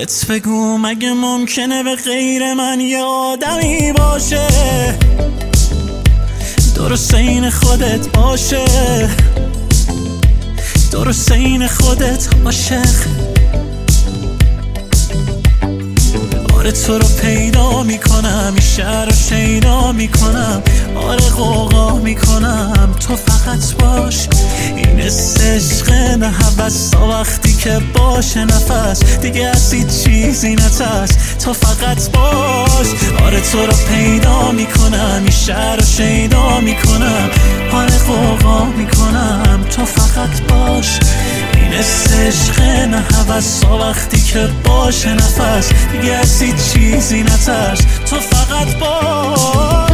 خودت بگو مگه ممکنه به غیر من یه آدمی باشه؟ درست این خودت باشه. درست این خودت عاشق. آره تو رو پیدا می‌کنم این شهر رو شیدا می‌کنم. آره قوقا می‌کنم تو فقط باش. این عشق نه حوثا وقتی که باشه نفس. دیگه از چیزی نترس تو فقط باش. آره تو رو پیدا می‌کنم این شهر رو حوثا وقتی که باشه نفس. دیگه از چیزی نترس. تو فقط باش.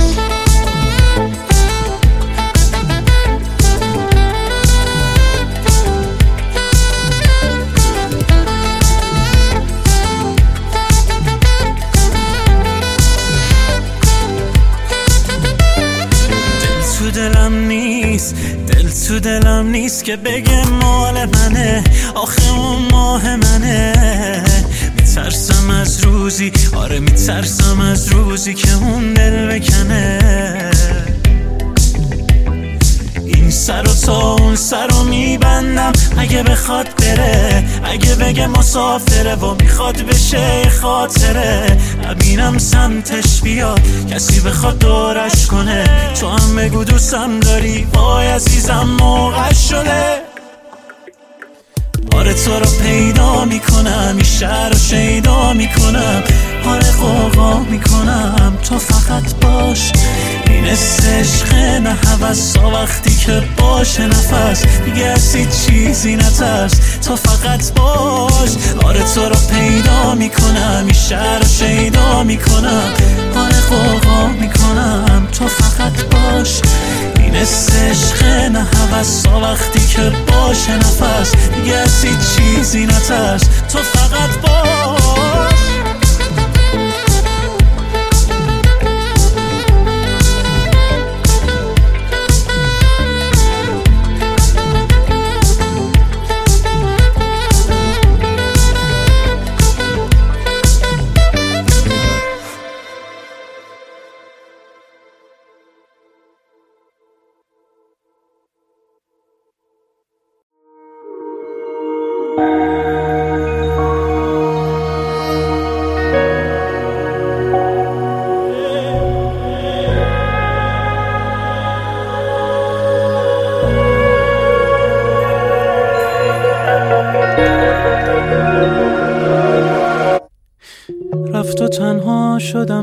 تو دلم نیست که بگه مال منه. آخه اون ماه منه. میترسم از روزی. آره میترسم از روزی که اون دل بکنه. سر و اون سر رو میبندم. اگه بخواد بره اگه بگه مسافره و می‌خواد بشه خاطره. نبینم سمتش بیاد کسی بخواد دورش کنه. تو هم بگو دوستم داری وای عزیزم موقع شده. آره تو رو پیدا می‌کنم این شهر رو شیدا می‌کنم. آره قوقا می‌کنم. تو فقط باش. این عشق نه حوثا وقتی که باشه نفس. دیگه از چیزی نترس. تو فقط باش. آره تو رو پیدا می‌کنم. این شهر رو شیدا می‌کنم. آره قوقا می‌کنم. تو فقط باش. این عشق نه حوثا وقتی که باشه نفس. دیگه از چیزی نترس. تو فقط باش.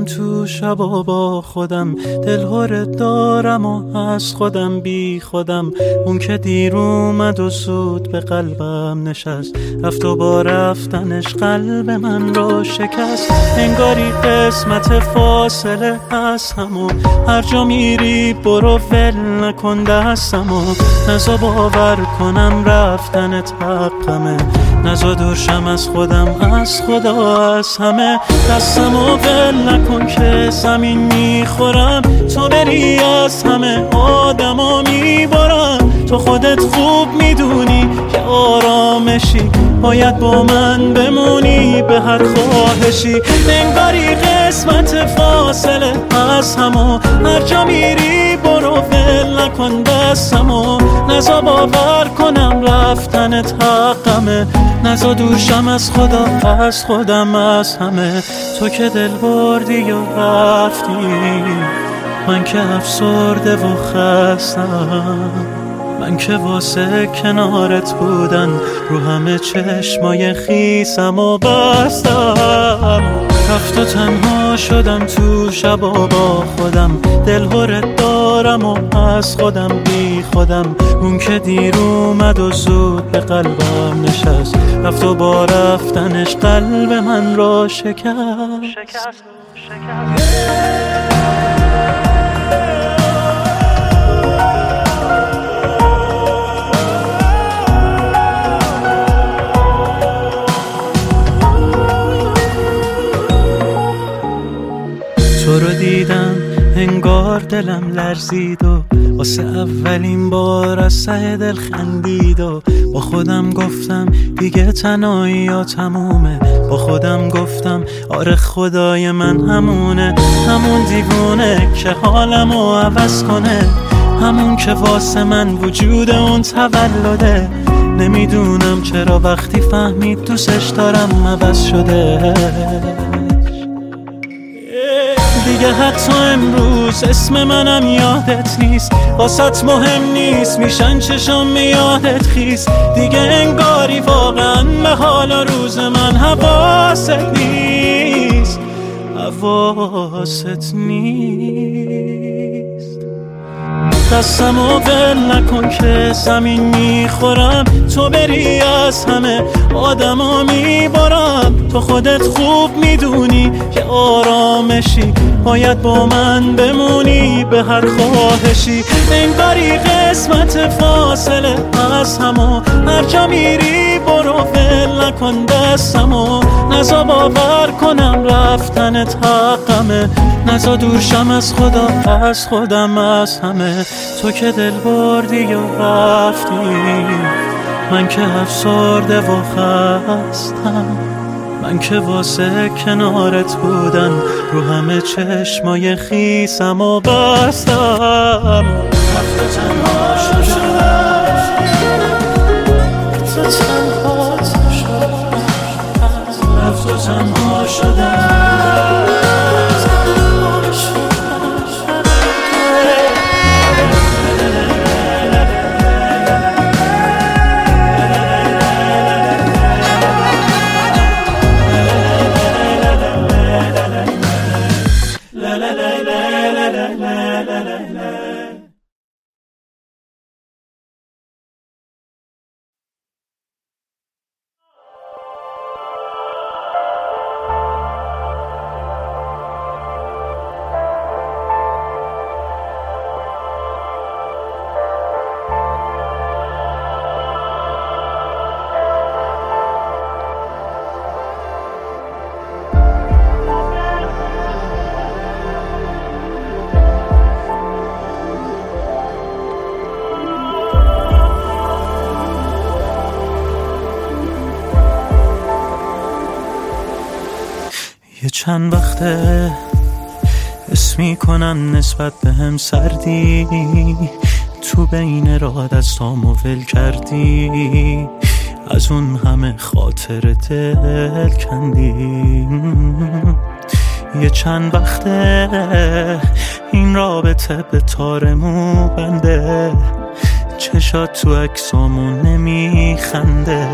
تو شبا با خودم. دلهور دارم و از خودم بی خودم. اون که دیر اومد و زود به قلبم نشست. رفت و با رفتنش قلب من را شکست. انگاری قسمت فاصله از همو هر جا میری برو ول نکن دستم و نزا باور کنم رفتنت حقمه. نزا دوشم از خودم از خدا از همه. دستم و ول نکن که زمین می‌خورم. تو بری از همه آدما میبارم تو خودت خوب می‌دونی که آرامشی باید با من بمونی به هر خواهشی. انگاری قسمت فاصله از همو. هر جا میری برو ول نکن دستمو. نزا باور کنم رفتنت حقمه. نزا دوشم از خدا از خودم از همه. تو که دل بردی و رفتی من که افسرده و خستم. من که واسه کنارت بودن رو همه چشمای خیسم و بستم. رفت و تنها شدم تو شبا با خودم. دلهورت دارم و از خودم بی خودم. اون که دیر اومد و زود به قلبم نشست. رفت و با رفتنش قلب من را شکست. شکست تو انگار دلم لرزید و واسه اولین بار از سه دل خندید و با خودم گفتم دیگه تنهایی یا تمومه. با خودم گفتم آره خدای من همونه. همون دیوونه که حالمو عوض کنه. همون که واسه من وجود اون تولده. نمی‌دونم چرا وقتی فهمید دوستش دارم عوض شده. دیگه حتی امروز اسم منم یادت نیست. واسط مهم نیست میشن چشم یادت خیست دیگه انگاری واقعا به حال روز من حواست نیست. حواست نیست. دستم و ول نکن که زمین می‌خورم. تو بری از همه آدما میبارم تو خودت خوب می‌دونی که آرامشی. باید با من بمونی به هر خواهشی. انگاری قسمت فاصله از همو. هر جا میری برو ول نکن دستمو. نزا باور کنم رفتنت حقمه. نزا دورشم از خدا از خودم از همه. تو که دل بردی و رفتی من که افسرده و خستم. من که واسه کنارت بودن رو همه چشمای خیسم و بستم. رفت چند وقته اسمی کنم نسبت به هم سردی. تو بین راه دستامو ول کردی. از اون همه خاطر دل کندی. یه چند وقته این رابطه به تارمو بنده. چشات تو اکسامون نمیخنده.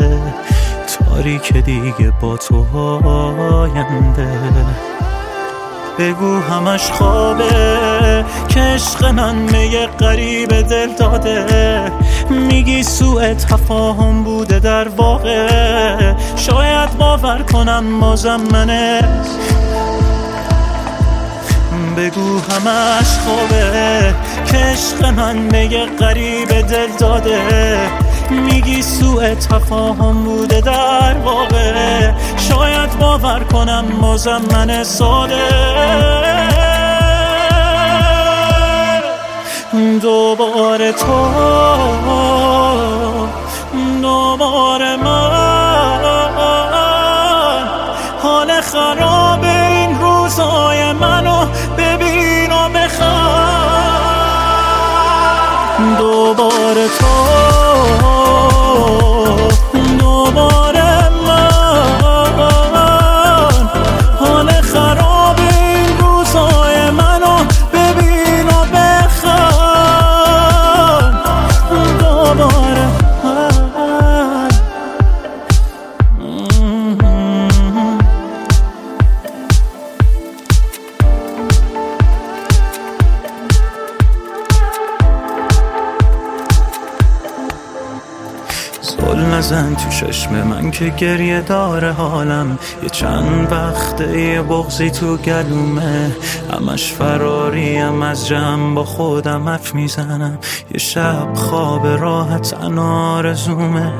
تاریک دیگه با تو آینده. بگو همش خوابه. که عشق من به یه قریب دل داده. میگی سوء تفاهم بوده در واقع. شاید باور کنم بازم منه. بگو همش خوابه. که عشق من به یه قریب دل داده. میگی سوء تفاهم بوده در واقع. شاید باور کنم بازم من ساده. دوباره تو دوباره من. حال خراب این روزای منو ببین و تو دوباره چشم من که گریه داره حالم. یه چند وقته یه بغزی تو گلومه. همش فراریم از جمع با خودم حرف می‌زنم. یه شب خواب راحت آرزومه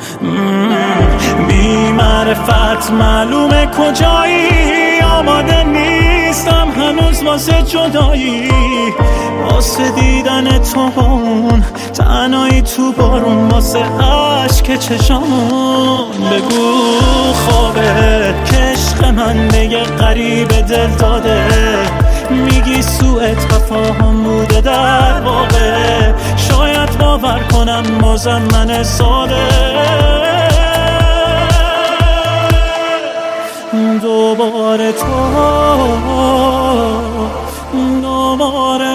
بی معرفت معلومه کجایی؟ آماده نیستم هنوز واسه جدایی. واسه دیدن تو اون تنهایی تو بارون واسه عشق چشامون. بگو خوابه که عشق من به یه قریب دل داده. میگی سوء تفاهم بوده در واقع. شاید باور کنم بازم من ساده. دوباره تو دوباره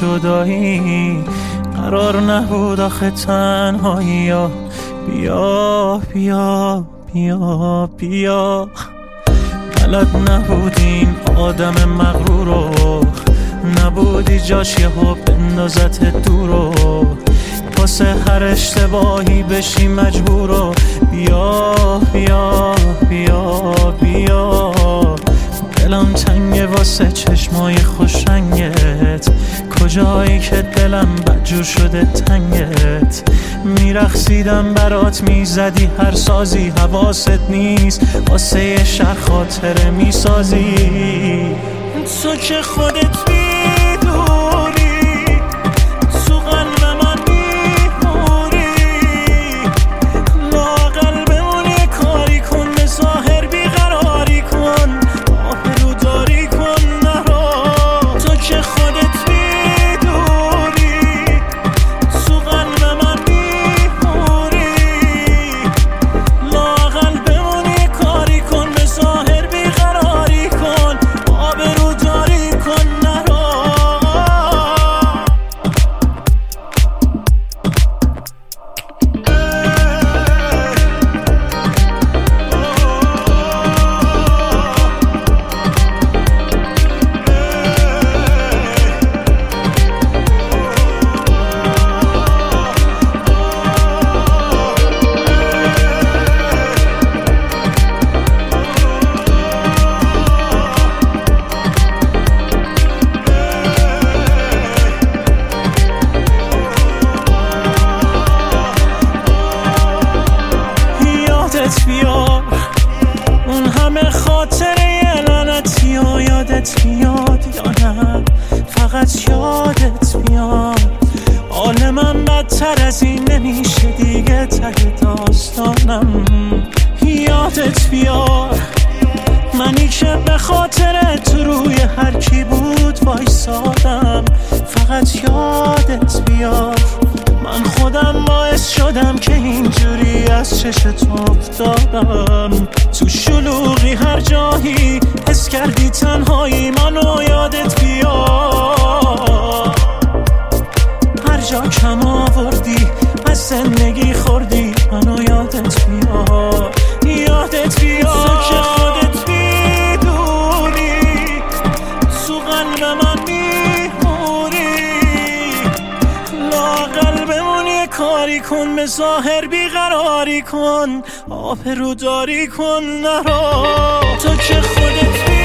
جدایی قرار نبود آخه تنهایی یا بیا بیا بیا بیا. بلد نبودین آدم مغرور رو نبودی جاش یه بندازت دور رو واسه هر اشتباهی بشی مجبور رو بیا بیا بیا بیا. دلم تنگه واسه چشمای خوشنگت. کجایی که دلم بدجور شده تنگت؟ میرخسیدم برات می‌زدی هر سازی حواست نیست. واسه شهر خاطره می‌سازی. تو که خودت قبل همه خاطره لعنتی و یادت میاد یا نه؟ فقط یادت میاد. من بدتر از این نمیشه دیگه ته داستانم. یادت بیار منی که به خاطر تو روی هر کی بود وایسادم. فقط یادت بیار من خودم باعث شدم که اینجوری از چش تو افتادم. تو شلوغی هر جایی حس کردی تنهایی منو یادت بیا هر جا کم آوردی از زندگی خوردی منو یادت بیا یادت بیا کن به ظاهر بیقراری کن آب رو داری کن نرا تو که خودت بی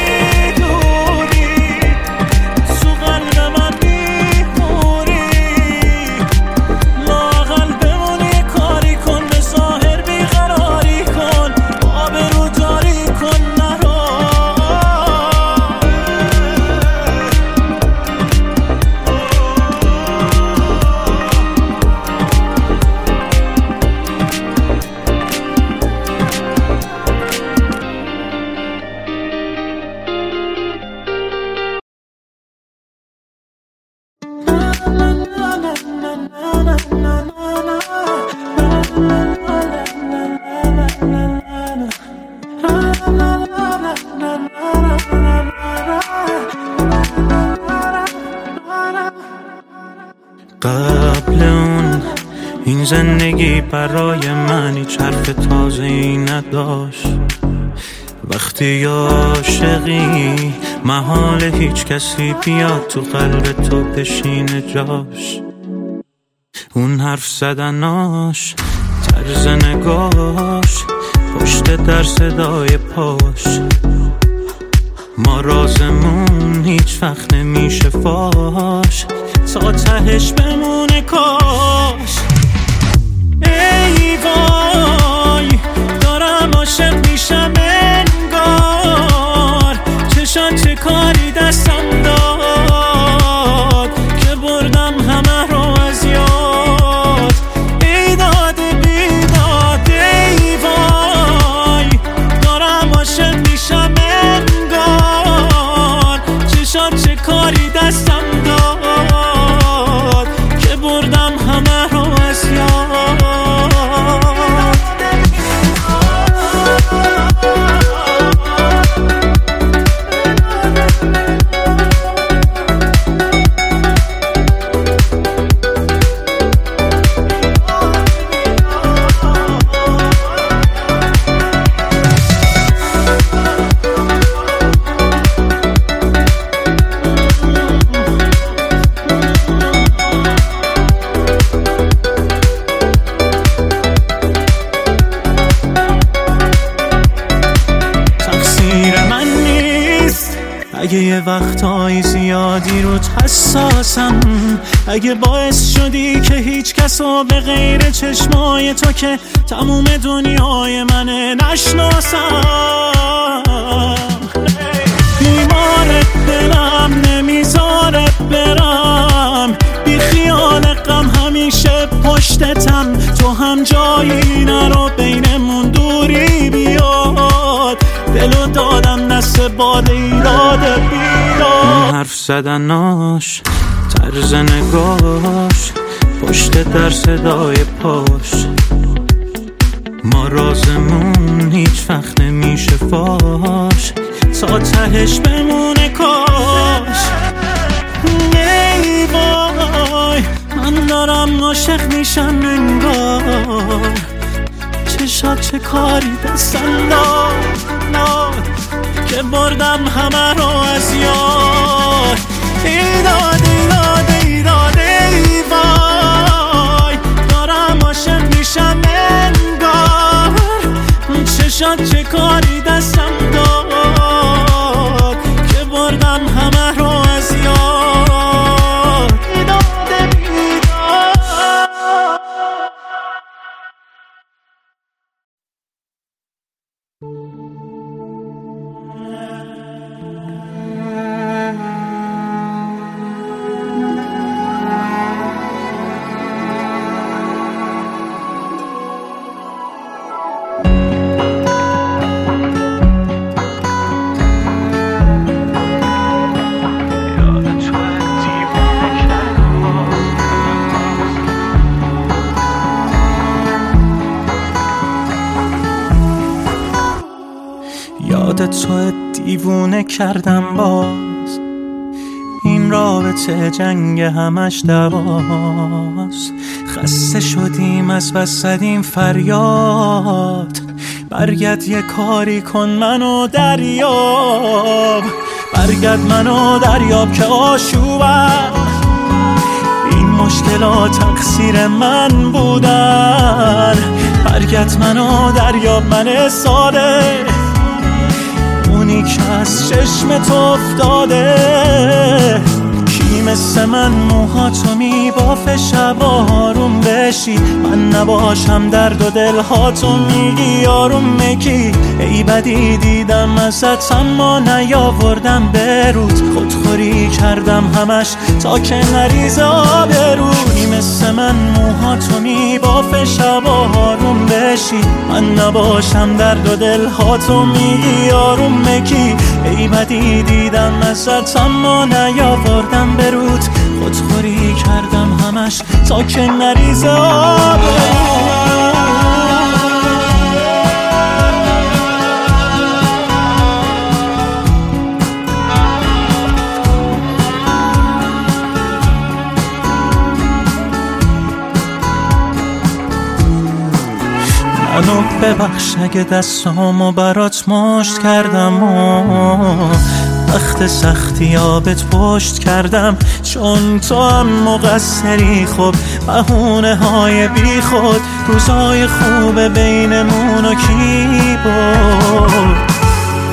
عاشقی محال هیچ کسی بیاد تو قلب تو بشین جاش. اون حرف زدناش طرز نگاش. پشت در صدای پاش. ما رازمون هیچ وقت نمیشه فاش. تا تهش بمونه کاش. ای وای دارم عاشق میشم کاری دستم داد. اگه باعث شدی که هیچ کس رو به غیر چشمای تو که تموم دنیای منه نشناسم. بیمار دلم نمی‌ذاره برم. بی خیال غم همیشه پشتتم. تو هم جایی نرو بینمون دوری بیاد. دلو دادم دست باد ایراد بیاد حرف زدناش طرز نگاش پشت در صدای پاش. ما رازمون هیچ وقت نمیشه فاش. تا تهش بمونه کاش. ای وای من دارم عاشق میشم انگار. چشات چه کاری دستم که بردم همه رو از یاد. ای داد ای داد ای وای. دارم عاشق میشم انگار. چشات چه کاری دستم کردم باز. این رابطه جنگ همش دواست. خسته شدیم از بس زدیم فریاد. برگرد یه کاری کن منو دریاب. برگرد منو دریاب که آشوبم. این مشکلات تقصیر من بودن. برگرد منو دریاب من ساده. که از چشم تو افتاده. کی مثل من موهاتو میبافه شب آروم بشی. من نباشم درد و دلهاتو میگی آروم مکی ای بدی دیدم ازت اما نیاوردم برود خودخوری کردم همش تا که نریز آبرود کی مثل من موهاتو میبافه شب آروم بشی. من نباشم درد و دلهاتو میگی آروم ای بدی دیدم ازت اما نیاوردم برود خودخوری کردم همش تا که نریز منو ببخش اگه دستامو برات مشت کردم و وقت سختی آبت پشت کردم. چون تو هم مقصری خب بهونه های بی خود روزای خوب بینمون و کی بود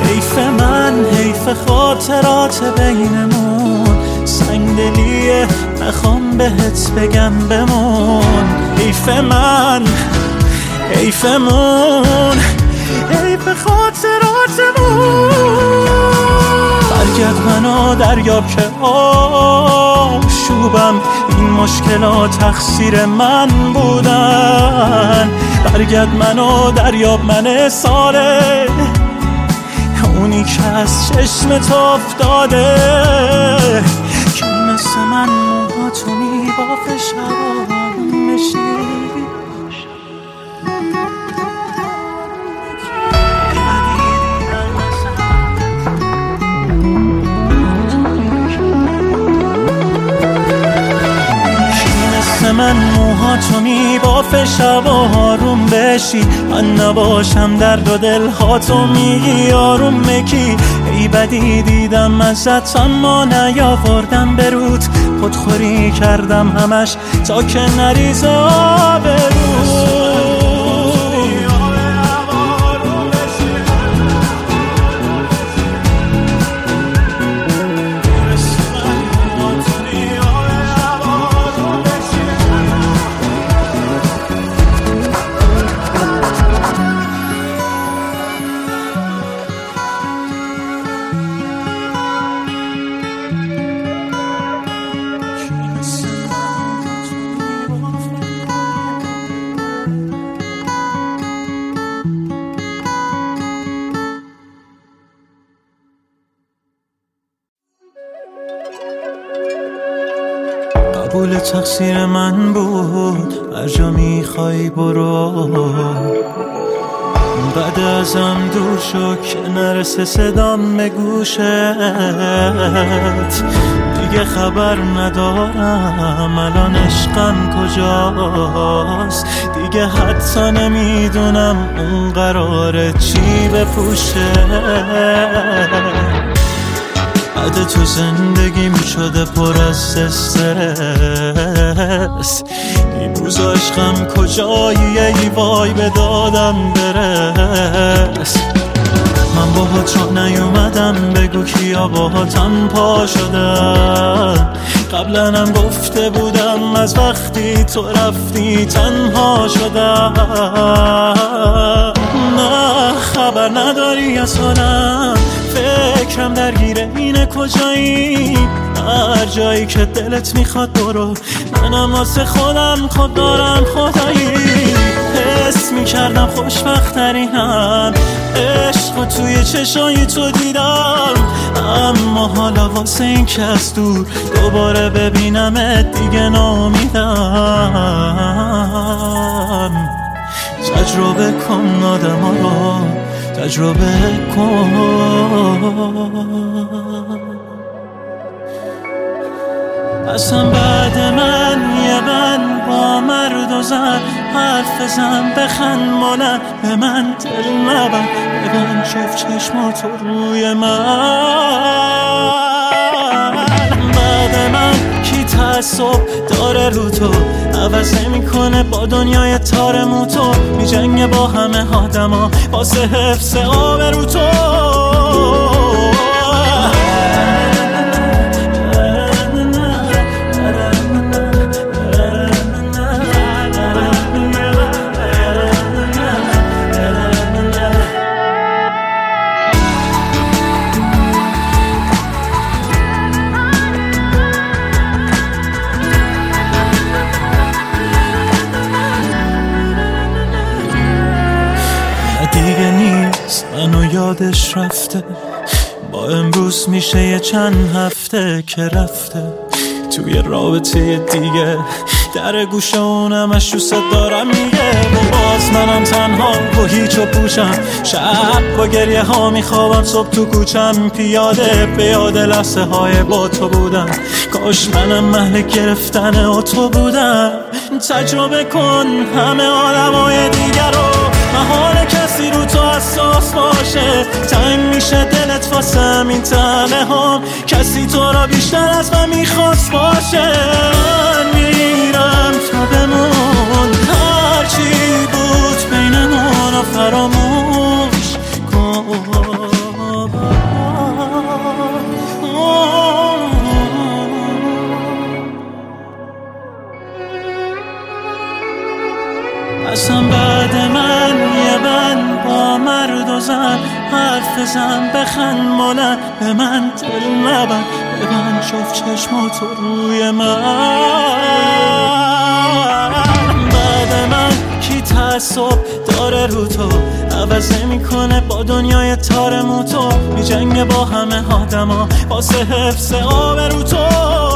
حیف من حیف خاطرات بینمون. سنگدلیه نخوام بهت بگم بمون. حیف من حیفمون. حیف خاطراتمون برگرد منو دریاب که آشوبم. این مشکلات تقصیر من بودن. برگرد منو دریاب من ساله. اونی که از چشمت افتاده. که مثل من موهاتو میبافه شبام مشی من موهاتو میبافه شب و آروم بشی من نباشم درد و دل هاتو میگی آروم مکی ای بدی دیدم ازت اما نیاوردم برود خودخوری کردم همش تا که نریزا برود قبول تقصیر من بود. هر جا می‌خوای برو. بعد ازم دور شو که نرسه صدام به گوشت. دیگه خبر ندارم الان عشقم کجاست؟ دیگه حتی نمی‌دونم اون قراره چی بپوشه. بعد تو زندگی شده پر از استرس. این روز عشقم کجایی؟ ای وای به دادم برس من باهات رو نیومدم بگو کیا باهاتم پا شدم قبلا هم گفته بودم از وقتی تو رفتی تنها شدم نه خبر نداری اصلا فکرم درگیره. اینه کجایی؟ هر جایی که دلت می‌خواد برو. منم واسه خودم خود دارم خدایی. حس می‌کردم خوشبخت ترینم عشق و توی چشای تو دیدم. اما حالا واسه این که از دور دوباره ببینم دیگه نامیدم. تجربه کن آدم رو. تجربه کن. اصلا بعد من یه من با مرد و زن حرف بزن بخند مانه به من دل نبن ببن شف چشماتو روی من. تعصب داره رو تو. عوض کنه با دنیای تار موتو. می جنگ با همه آدما. واسه حفظ رو تو. یادش رفته. با امروز میشه یه چند هفته که رفته. توی رابطه دیگه در گوشه اونم دوست دارم میگه. و باز منم تنها و هیچ و پوشم. شب با گریه ها میخوابم صبح تو کوچم. پیاده به یاد لحظه های با تو بودم. کاش منم محل گرفتن و تو بودم. تجربه کن همه آدم های دیگر رو. محال کسی رو تو اساس باشه تنگ میشه دلت واسه این تنه ها. کسی تو را بیشتر از من می‌خواست باشه. من میرم تا بمون هرچی بود بینمون و فراموش مرد و زن حرف بزن بخن مالن به من دل نبن من شف چشم تو روی من. بعد من کی تعصب داره رو تو؟ عوض می‌کنه با دنیای تار می جنگ با همه آدما واسه حفظ آب رو تو.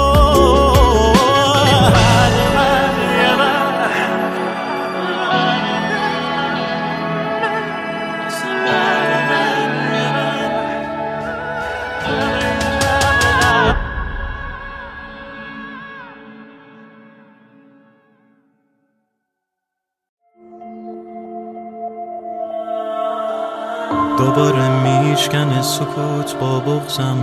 میشکن سکوت با بغزم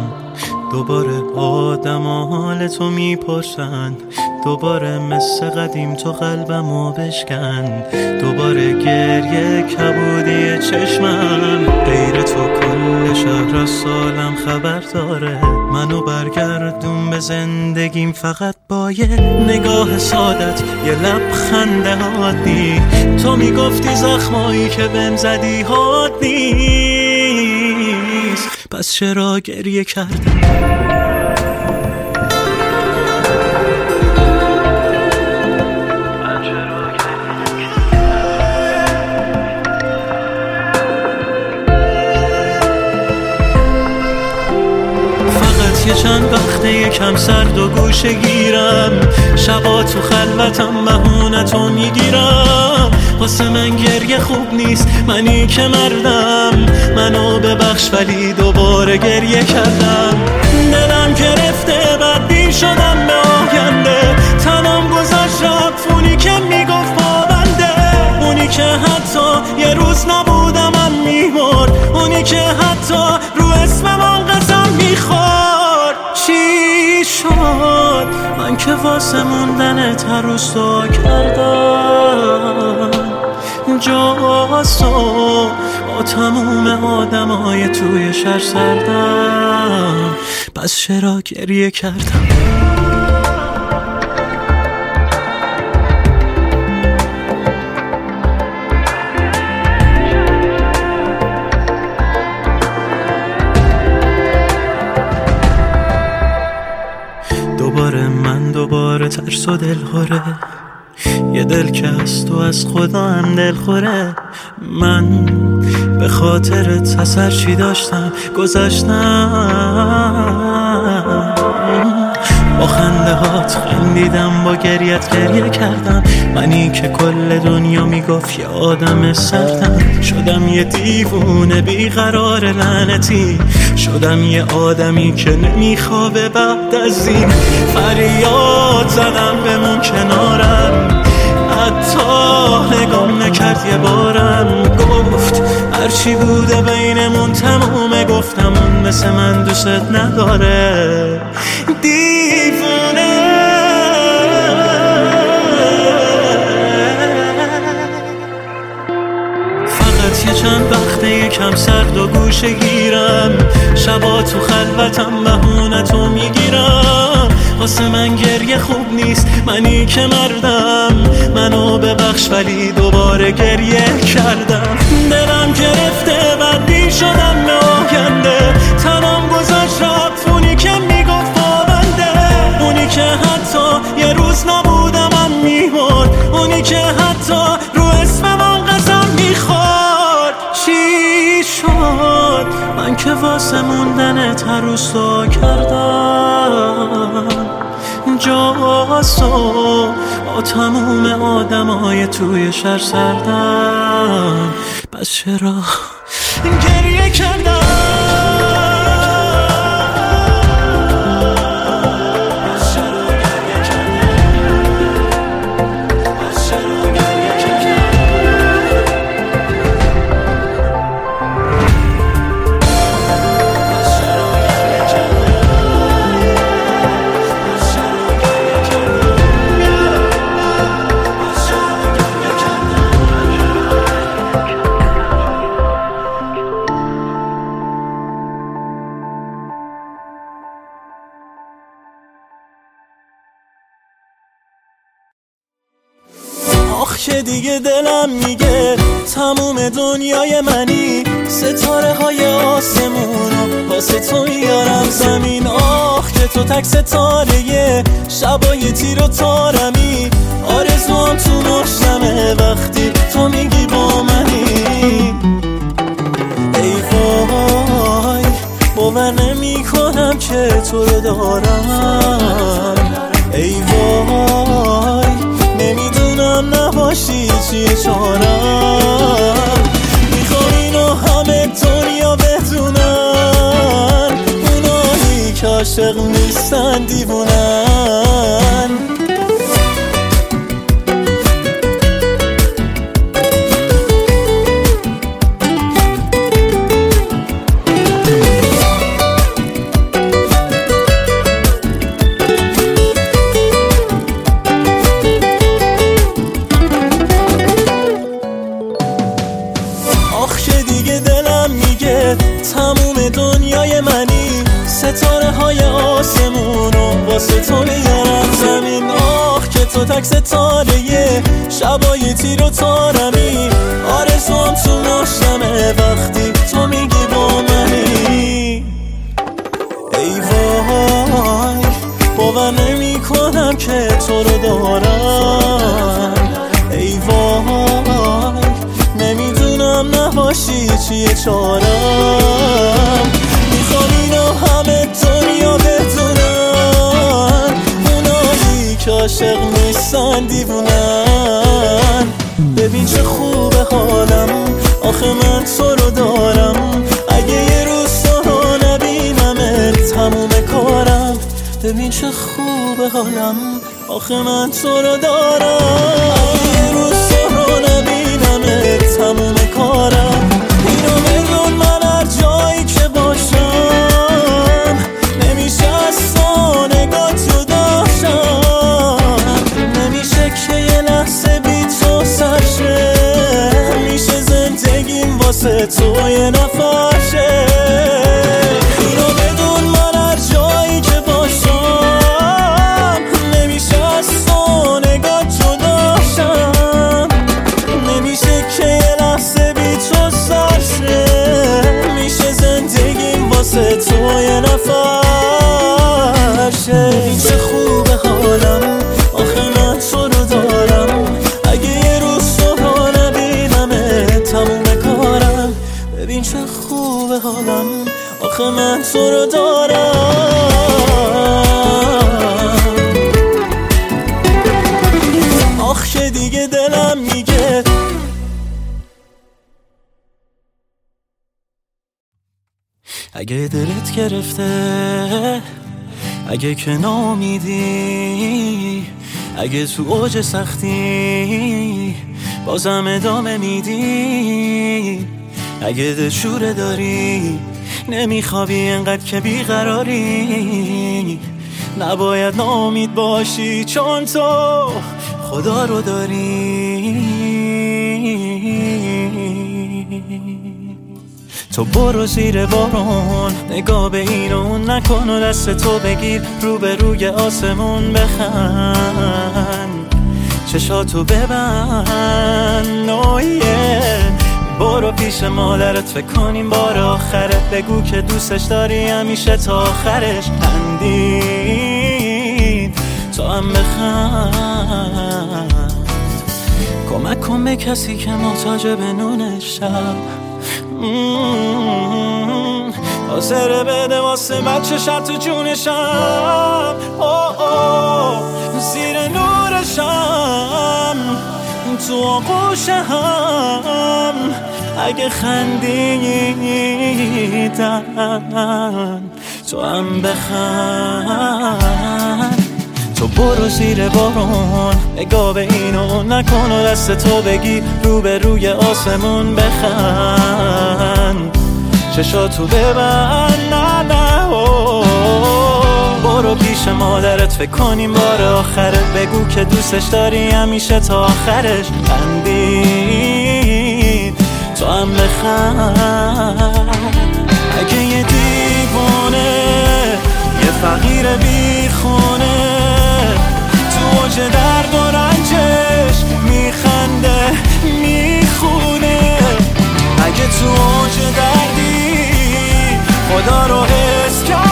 دوباره آدم حال تو می‌پرسن. دوباره مثل قدیم تو قلبمو بشکن. دوباره گریه کبودی چشمم. غیر تو کل شهر از سالم خبر داره. منو برگردون به زندگیم فقط با یه نگاه سادت. یه لبخند عادی تو می‌گفتی زخمایی که بهم زدی پس چرا گریه کردی یه چند وقته یکم سرد و گوشه گیرم. شبا تو خلوتم بهونتو می‌گیرم. واسه من گریه خوب نیست منی که مردم. منو ببخش ولی دوباره گریه کردم. دلم گرفته بدبین شدم به آینده. تنم گذاشت رفت اونی که می‌گفت پابنده. اونی که حتی یه روز نبودم من میمرد اونی که حتی رو اسمم قسم می‌خورد. چی شد؟ من که واسه موندن تروسا کردم. جاسو با تموم آدمای توی شهر سردم. پس چرا گریه کردم؟ دوباره من دوباره ترس و دلخوره یه دل که از تو از خدا هم دلخوره من به خاطر تسر چی داشتم؟ گذاشتم با خنده هات خندیدم با گریت گریه کردم. منی که کل دنیا می‌گفت یه آدم سردم. شدم یه دیوونه بیقرار لعنتی. شدم یه آدمی که نمیخوابه بعد از این. فریاد زدم بمون کنارم. حتی نگام نکرد یه بارم. گفت هرچی بوده بینمون تمومه گفتم اون مثل من دوست نداره. دیوونه. فقط یه چند وقته یکم سرد و گوشه گیرم. شبا تو خلوتم بهونتو می‌گیرم. واسه من گریه خوب نیست منی که مردم. منو ببخش ولی دوباره گریه کردم. دلم گرفته بدبین شدم آینده. تنم گذاشت رفت اونی که می‌گفت پابنده اونی که حتی یه روز نبودم من میمرد. اونی که حتی رو اسمم قسم می‌خورد. چی شد؟ من که واسه موندن تروسا کردم. جاسو با تموم آدمای توی شهر سردم. چرا؟ گریه کردم. دیگه دلم میگه تموم دنیای منی. ستاره های آسمون واسه تو میارم زمین. آخ که تو تک ستاره شبای تیر و تارمی. آرزوام تو مشتمه وقتی تو میگی با منی. ای وای باور نمی کنم که تو رو دارم. عاشق نیستن دیوونن ببین چه خوبه حالم. آخه من تو رو دارم. یه روز تو رو نبینم تموم کارم. اینو بدون من هر جایی که باشم. نمیشه از تو نگاه جداشم نمیشه که یه لحظه بی تو سرشه میشه زندگیم واسه تو یه نفرشه. من تو رو دارم. آخ که دیگه دلم میگه. اگه دلت گرفته اگه که نامیدی اگه تو اوج سختی بازم ادامه میدی. اگه دلشوره داری نمیخوابی انقدر که بیقراری. نباید نامید باشی چون تو خدا رو داری. تو برو زیر بارون نگاه به این اون نکن و دست تو بگیر رو به روی آسمون بخند. چشاتو ببند نویه برو پیش مادرت فکر کنیم بار آخره بگو که دوستش داری همیشه تا آخرش خندید. تو هم بخند. کمک کن به کسی که محتاج به نون شب. حاضر بده واسه بچه تو جونشم اوه اوه. زیر نورشم تو آغوش هم. اگه خندیدن تو هم بخند. تو برو زیر بارون نگاه به اینو نکن و دست تو بگی رو به روی آسمون بخند. چشاتو ببند نه نه. برو پیش مادرت فکر کنیم بار آخره بگو که دوستش داری همیشه تا آخرش خندید هم بخند. اگه یه دیوانه یه فقیر بیخونه تو اوج درد و رنجش میخنده می‌خونه. اگه تو اوج دردی خدا رو حس کرد.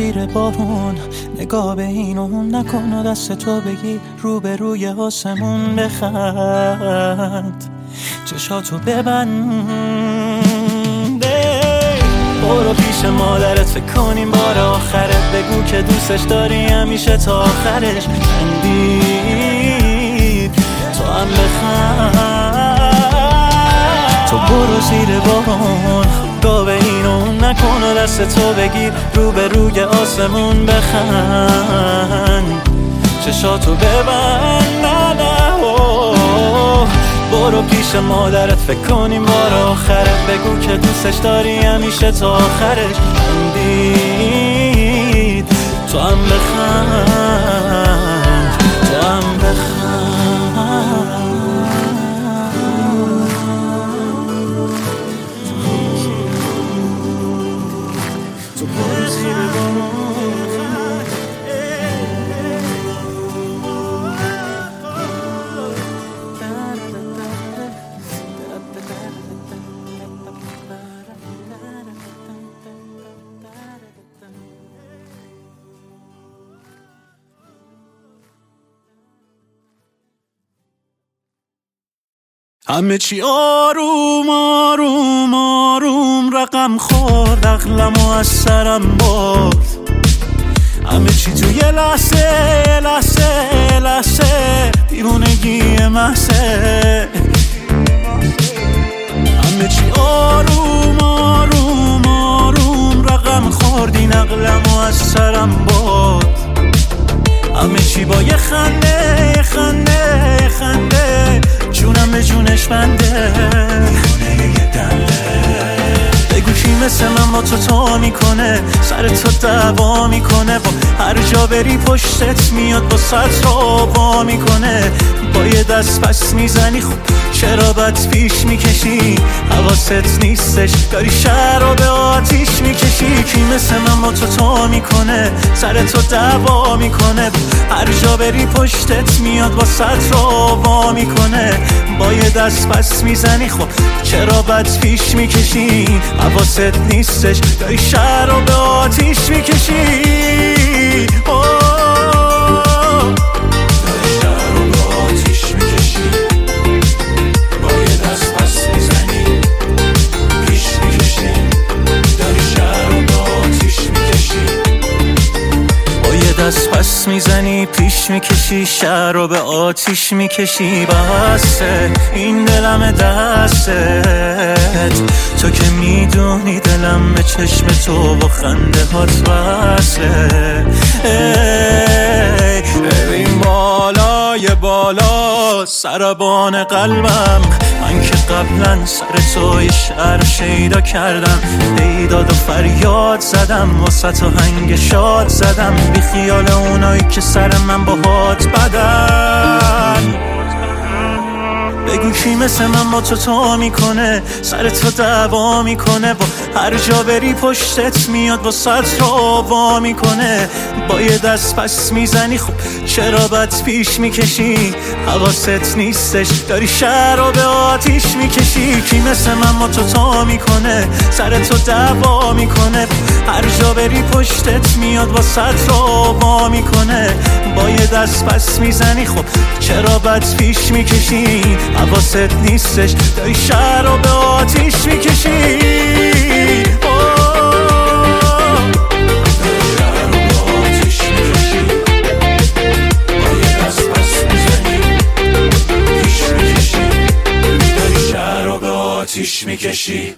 زیر بارون. نگاه به این اون نکن و دست تو بگی رو به روی آسمون بخند. چشاتو ببند. برو پیش مادرت. فکر کنیم بار آخرت. بگو که دوستش داری. همیشه تا آخرش خندید. تو هم بخند. تو برو زیر بارون. گاه به نکن و دست تو بگیر رو به روی آسمون بخند. چشاتو ببند نه نه. برو پیش مادرت فکر کنیم بار آخرت. بگو که دوستش داری همیشه تا آخرش خندید. تو هم بخند تو بخند. همه چی آروم آروم آروم رقم خورد اقلم و از سرم برد. همه چی تو یه لحظه لحظه لحظه دیوونگی محسه همه چی آروم آروم آروم رقم خورد این اقلم و از سرم برد. همه چی با یه خنده خنده خنده. جونم به جونش بنده. بگو کی مثل من با تو تا می‌کنه. سر تو دعوا می‌کنه. با هر جا بری پشتت میاد با ست وا می‌کنه. با یه دست پس می‌زنی خب چرا بد پیش می‌کشی؟ حواست نیستش. داری شهر رو به آتیش می‌کشی. کی مثل من با تو تا می‌کنه؟ سر تو دعوا می‌کنه. هر جا بری پشتت میاد با ست وا می‌کنه. با یه دست پس می‌زنی خب چرا بد پیش می‌کشی؟ حواست نیستش. داری شهر رو به آتیش می‌کشی. دست پس می‌زنی پیش می‌کشی شهر رو به آتیش می‌کشی بسته این دلم دستت تو که می‌دونی دلم به چشم تو و خنده هات وصله ببین بالای بالا سربان قلبم. من که قبلا سر تو یه شهر شیدا کردم. پیداد و فریاد زدم واسه تو هنگ شاد زدم. بی خیال اونایی که سر من با هات بدن. بگو کی مثل من با تو تا می‌کنه؟ سر تو دعوا می‌کنه. با هر جا بری پشتت میاد با ست را وا می‌کنه. با یه دست پس می‌زنی خب چرا بد پیش می‌کشی؟ حواست نیستش داری شهر رو به آتیش می‌کشی. کی مثل من با تو تا می‌کنه؟ سر تو دعوا می‌کنه. هر جا بری پشتت میاد با ست را وا می‌کنه. با یه دست پس می‌زنی خب چرا بد پیش می‌کشی؟ حواست نیستش. داری شهر رو به آتیش می‌کشی. آتیش می‌کشی.